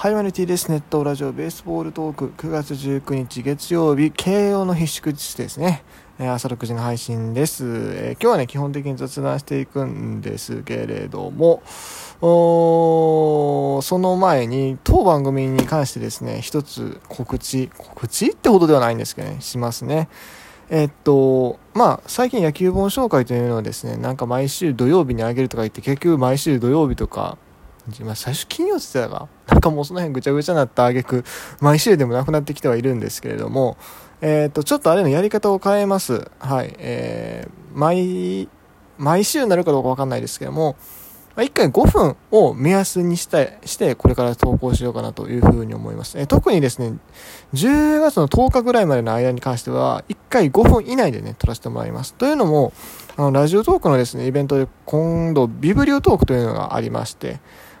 はい、マルティです。ネットラジオベースボールトーク9月19日月曜日、慶応の必宿日ですね。え朝6時の配信です、えー今日はね、基本的に雑談していくんですけれども、その前に、当番組に関してですね、一つ告知、告知？ってほどではないんですけどね、しますね。えっと、まあ、最近野球本紹介というのをですね、なんか毎週土曜日にあげるとか言って、結局毎週土曜日とか、まあ、最初金曜って言ってたかなんかもうその辺ぐちゃぐちゃになった挙句毎週でもなくなってきてはいるんですけれども、えっ、と、ちょっとあれのやり方を変えます。はい。えー、毎、毎週になるかどうかわかんないですけども、1回5分を目安にしたいして、これから投稿しようかなというふうに思います。え特にですね、10月の10日ぐらいまでの間に関しては、1回5分以内でね、撮らせてもらいます。というのも、あの、ラジオトークのですね、イベントで今度、ビブリオトークというのがありまして、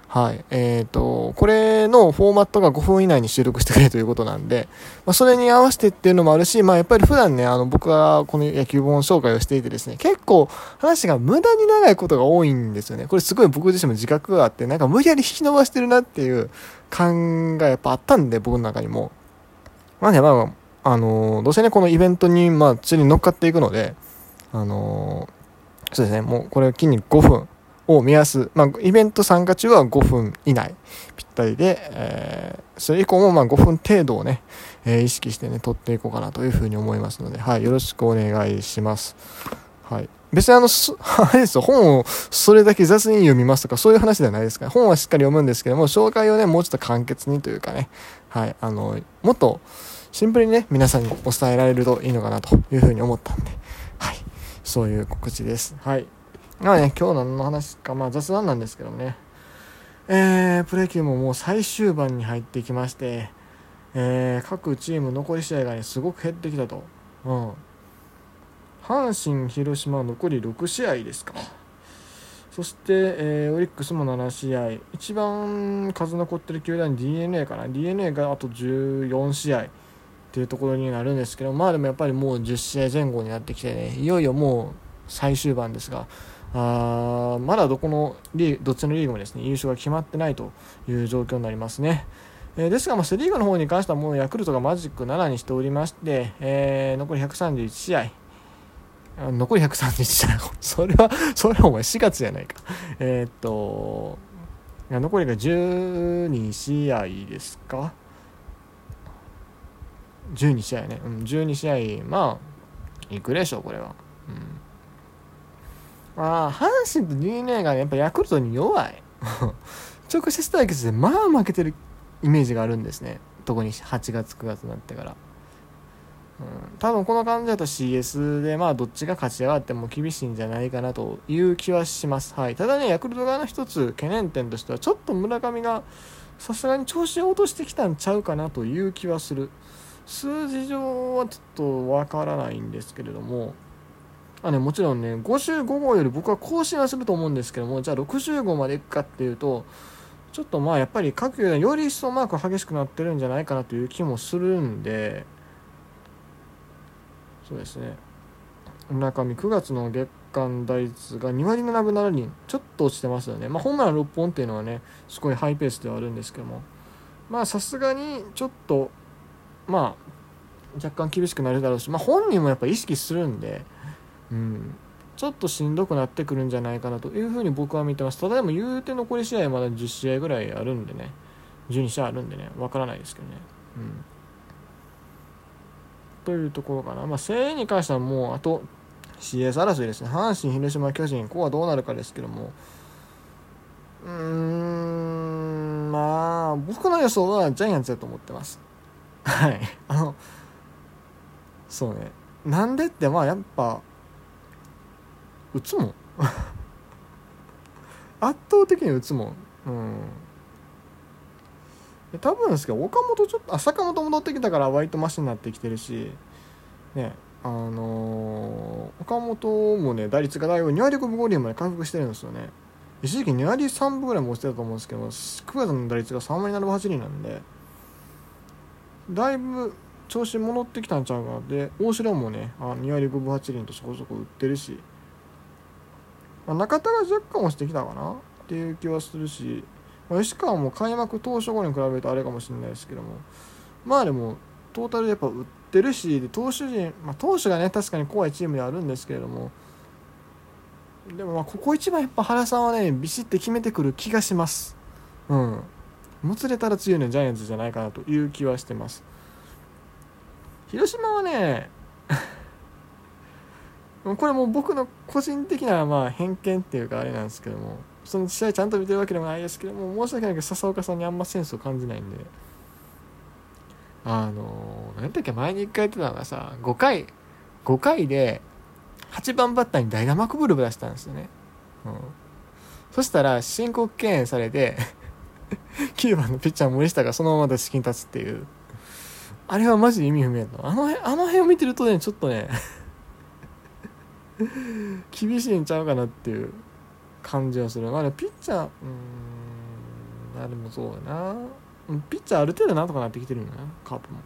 はい。えっ、と、これのフォーマットが5分以内に収録してくれということなんで、まあ、それに合わせてっていうのもあるし、まあ、やっぱり普段ね、あの、僕がこの野球本紹介をしていてですね、結構話が無駄に長いことが多いんですよね。これすごい僕自身も自覚があって、なんか無理やり引き伸ばしてるなっていう感がやっぱあったんで、僕の中にも。まあね、まあ、あのどうせね、このイベントに、まあ、ついに乗っかっていくので、あのそうですね、もうこれを機に5分を目安、まあ、イベント参加中は5分以内ぴったりで、えーそれ以降もま5分程度をね、えー意識してね、撮っていこうかなというふうに思いますので、はい、よろしくお願いします。はい。別にあの、あれですよ、本をそれだけ雑に読みますとか、そういう話ではないですから、本はしっかり読むんですけども、紹介をね、もうちょっと簡潔にというかね、はい、あの、もっとシンプルにね、皆さんにお伝えられるといいのかなというふうに思ったんで、はい、そういう告知です。はい。まあね、今日何の話か、まあ雑談なんですけどね、えー、プロ野球ももう最終盤に入ってきまして、えー、各チーム残り試合がね、すごく減ってきたと。うん。阪神、広島残り6試合ですか。そして、えーオリックスも7試合。一番数残ってる球団 DNA かな。DNA があと14試合っていうところになるんですけど、まあでもやっぱりもう10試合前後になってきてね、いよいよもう最終盤ですが、あーまだどこのリーどっちのリーグもですね優勝が決まってないという状況になりますね。えーですが、まあ、セ・リーグの方に関してはもうヤクルトがマジック7にしておりまして、えー残り131試合。残り131試合。それは、それはお前4月じゃないか。えっと、残りが12試合ですか ?12 試合ね。うん、12試合。まあ、いくでしょう、これは。うん。まあ、阪神と DeNA がね、やっぱヤクルトに弱い。直接対決でまあ負けてるイメージがあるんですね。特に8月9月になってから。うん、多分この感じだと CS でまあどっちが勝ち上がっても厳しいんじゃないかなという気はします。はい。ただね、ヤクルト側の一つ懸念点としてはちょっと村上がさすがに調子を落としてきたんちゃうかなという気はする。数字上はちょっとわからないんですけれども、あね、もちろんね、55号より僕は更新はすると思うんですけども、じゃあ60号までいくかっていうと、ちょっとまあやっぱり各球団より一層マーク激しくなってるんじゃないかなという気もするんで、そうですね。村上9月の月間打率が2割7分7厘、ちょっと落ちてますよね。まあホームラン6本っていうのはね、すごいハイペースではあるんですけども、まあさすがにちょっと、まあ若干厳しくなるだろうし、まあ本人もやっぱ意識するんで、うん、ちょっとしんどくなってくるんじゃないかなというふうに僕は見てます。ただでも言うて残り試合まだ10試合ぐらいあるんでね、12試合あるんでね、わからないですけどね。うん。というところかな。まあ、声援に関してはもう、あと CS 争いですね。阪神、広島、巨人、ここはどうなるかですけども、うーん、まあ、僕の予想はジャイアンツだと思ってます。はい。あの、そうね。なんでって、まあ、やっぱ、打つもん。圧倒的に打つもん。うん。多分ですけど岡本ちょっとあ坂本戻ってきたから割とマシになってきてるしねあのー岡本もね打率がだいぶ2割5分5厘まで回復してるんですよね。一時期2割3分ぐらいも落ちてたと思うんですけど9月の打率が3割7分8厘なんでだいぶ調子戻ってきたんちゃうかな。で大城もねあ2割5分8厘とそこそこ打ってるし。まあ、中田が若干押してきたかなっていう気はするしま吉川も開幕当初後に比べるとあれかもしれないですけどもまあでもトータルでやっぱ売ってるしで投手陣、まあ、投手がね確かに怖いチームではあるんですけれどもでもまあここ一番やっぱ原さんはねビシッて決めてくる気がします。うん。もつれたら強いのはジャイアンツじゃないかなという気はしてます。広島はねこれも僕の個人的なまあ偏見っていうかあれなんですけどもその試合ちゃんと見てるわけでもないですけども申し訳ないけど笹岡さんにあんまセンスを感じないんであの何だっけ前に1回言ってたのがさ5回5回で8番バッターにダイナマクブルブ出したんですよね、うん、そしたら申告敬遠されて 9番のピッチャー森下がそのまま打席に立つっていう。あれはマジで意味不明だあの辺あの辺を見てるとねちょっとね厳しいんちゃうかなっていう感じはする。まあピッチャーうんあでもそうだな。ピッチャーある程度なんとかなってきてるんだなカープも。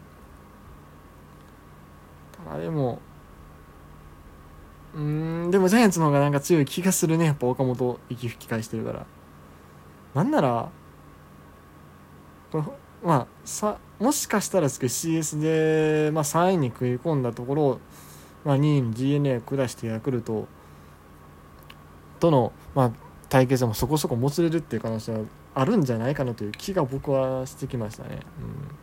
ただでもうんでもジャイアンツの方がなんか強い気がするね。やっぱ岡本息吹き返してるから。なんならまあさもしかしたらですけど CS で、まあ、3位に食い込んだところ、まあ、2位に d n a を下してヤクルトとの、まあ、対決もそこそこもつれるっていう可能性はあるんじゃないかなという気が僕はしてきましたね。うん。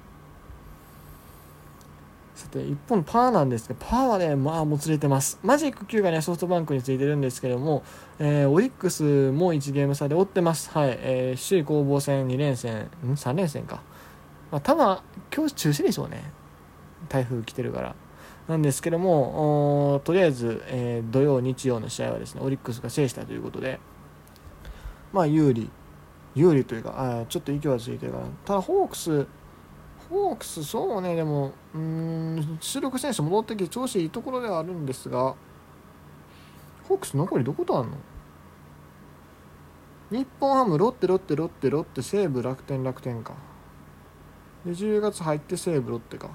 さて一本パーなんですけどパーはねまあもつれてます。マジック9がねソフトバンクについてるんですけども、えー、オリックスも1ゲーム差で追ってます。はい、えー、首位攻防戦2連戦ん？3連戦か。まあ多分今日中止でしょうね。台風来てるから。なんですけどもとりあえず、えー、土曜日曜の試合はですねオリックスが制したということでまあ有利有利というかあちょっと勢いはついてるからただホークスホークスそうねでもうん主力選手戻ってきて調子いいところではあるんですがホークス残りどことあんの？日本ハムロッテロッテロッテロッテ西武楽天楽天か。で10月入って西武ロッテか。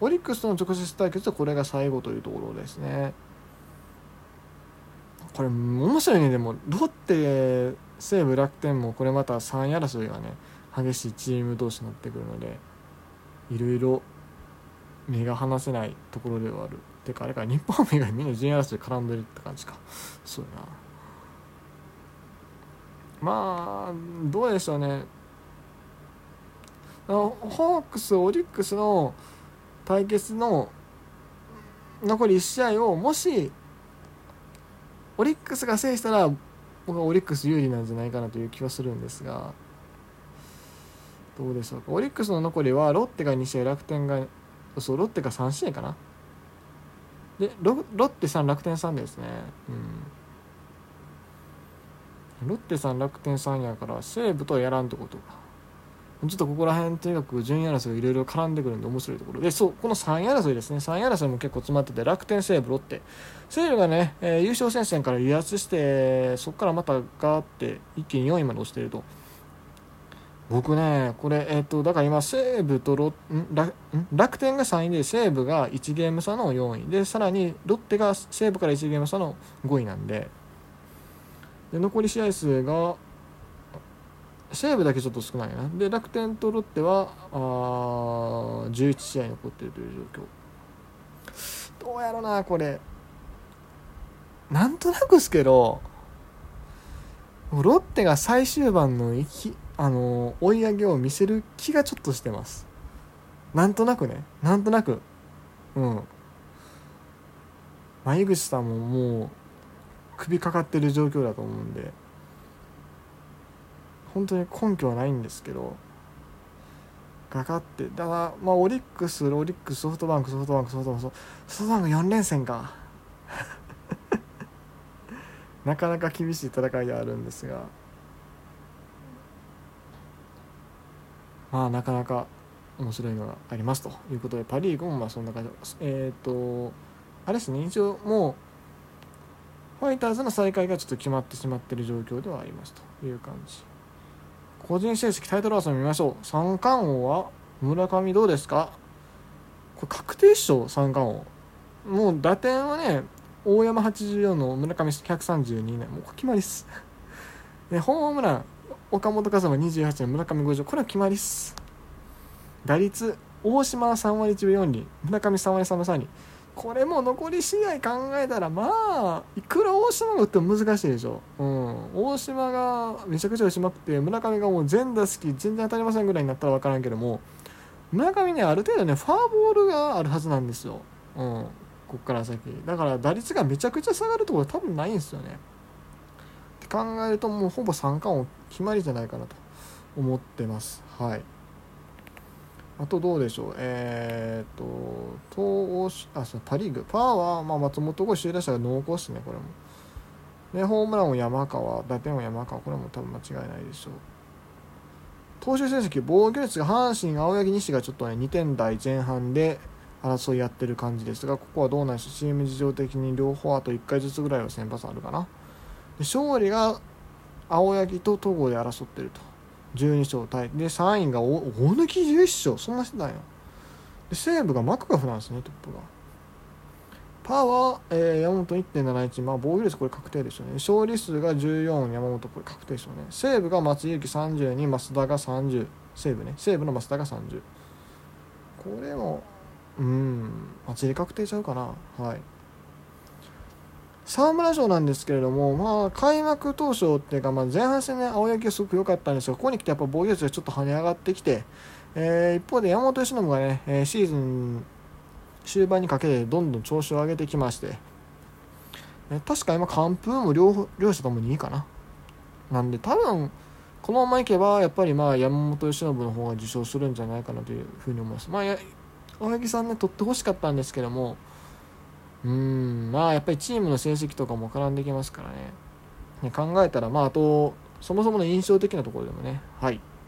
オリックスとの直接対決はこれが最後というところですね。これ面白いね。でもロッテ西武楽天もこれまた3位争いがね激しいチーム同士になってくるのでいろいろ目が離せないところではある。てかあれか日本以外みんな順位争い絡んでるって感じか。そうやな。まあどうでしょうね。ホークスオリックスの対決の残り1試合をもしオリックスが制したら僕はオリックス有利なんじゃないかなという気はするんですがどうでしょうか。オリックスの残りはロッテが2試合楽天がそうロッテが3試合かな。でロロッテ3楽天3ですね。うん。ロッテ3楽天3やから西武とやらんってことか。ちょっとここら辺とにかく順位争いがいろいろ絡んでくるんで面白いところ。でそうこの3位争いですね。3位争いも結構詰まってて楽天西武ロッテ。西武がね、えー、優勝戦線から離脱してそこからまたガーって一気に4位まで落ちてると。僕ねこれえっ、とだから今西武とロん？楽楽天が3位で西武が1ゲーム差の4位。でさらにロッテが西武から1ゲーム差の5位なんで。で残り試合数が西武だけちょっと少ないな。で楽天とロッテはあ11試合残ってるという状況。どうやろなこれ。なんとなくですけどロッテが最終盤のいきあの追い上げを見せる気がちょっとしてます。なんとなくね。なんとなく。うん。井口さんももう首かかってる状況だと思うんで。本当に根拠はないんですけどかかってだからまあオリックスオリックスソフトバンクソフトバンクソフトバンクソフトバンク4連戦か。なかなか厳しい戦いではあるんですが。まあなかなか面白いのがありますと。いうことでパ・リーグもまあそんな感じ。えっ、ー、とあれですね。一応もうファイターズの再開がちょっと決まってしまっている状況ではありますという感じ。個人成績タイトル争い見ましょう。三冠王は村上どうですか？これ確定っしょ三冠王。もう打点はね大山84の村上132年もう決まりっす。でホームラン岡本和真28年村上50これは決まりっす。打率大島3割1分4厘村上3割3分3厘。これも残り試合考えたらまあいくら大島が打っても難しいでしょ、うん、大島がめちゃくちゃ打ちまくって村上がもう全打席全然当たりませんぐらいになったら分からんけども村上ねある程度ねファーボールがあるはずなんですよ、うん、こっから先。だから打率がめちゃくちゃ下がるところ多分ないんですよね。って考えるともうほぼ三冠王決まりじゃないかなと思ってます。はい。あとどうでしょう、えー、と、東欧あそうパ・リーグ、パーは、まあ、松本剛首位打者が濃厚ですね、これも。で、ホームランを山川、打点を山川、これも多分間違いないでしょう。投手成績、防御率が阪神、青柳、西がちょっとね、2点台前半で争いやってる感じですが、ここはどうなんでしょう、チーム事情的に両方あと1回ずつぐらいは先発あるかな。で勝利が青柳と戸郷で争ってると。12勝タイで3位が大貫11勝そんなしてたんや。で西武がマクガフなんですねトップが。パーは、えー、山本1.71まあ防御率これ確定でしょうね。勝利数が14山本これ確定でしょうね。西武が松井裕樹32増田が30西武ね。西武の増田が30これもうん松井確定ちゃうかな。はい。沢村賞なんですけれども、まあ、開幕当初っていうか、まあ、前半戦ね、青柳はすごく良かったんですが、ここに来てやっぱ防御率がちょっと跳ね上がってきて、えー、一方で山本由伸がね、えー、シーズン終盤にかけてどんどん調子を上げてきまして、え、確か今、完封も両両者ともにいいかな。なんで、多分、このままいけば、やっぱりまあ山本由伸の方が受賞するんじゃないかなというふうに思います。まあ、青柳さんね、取ってほしかったんですけども、うんまあやっぱりチームの成績とかも絡んできますからね。ね考えたらまああとそもそもの印象的なところでもね。はい。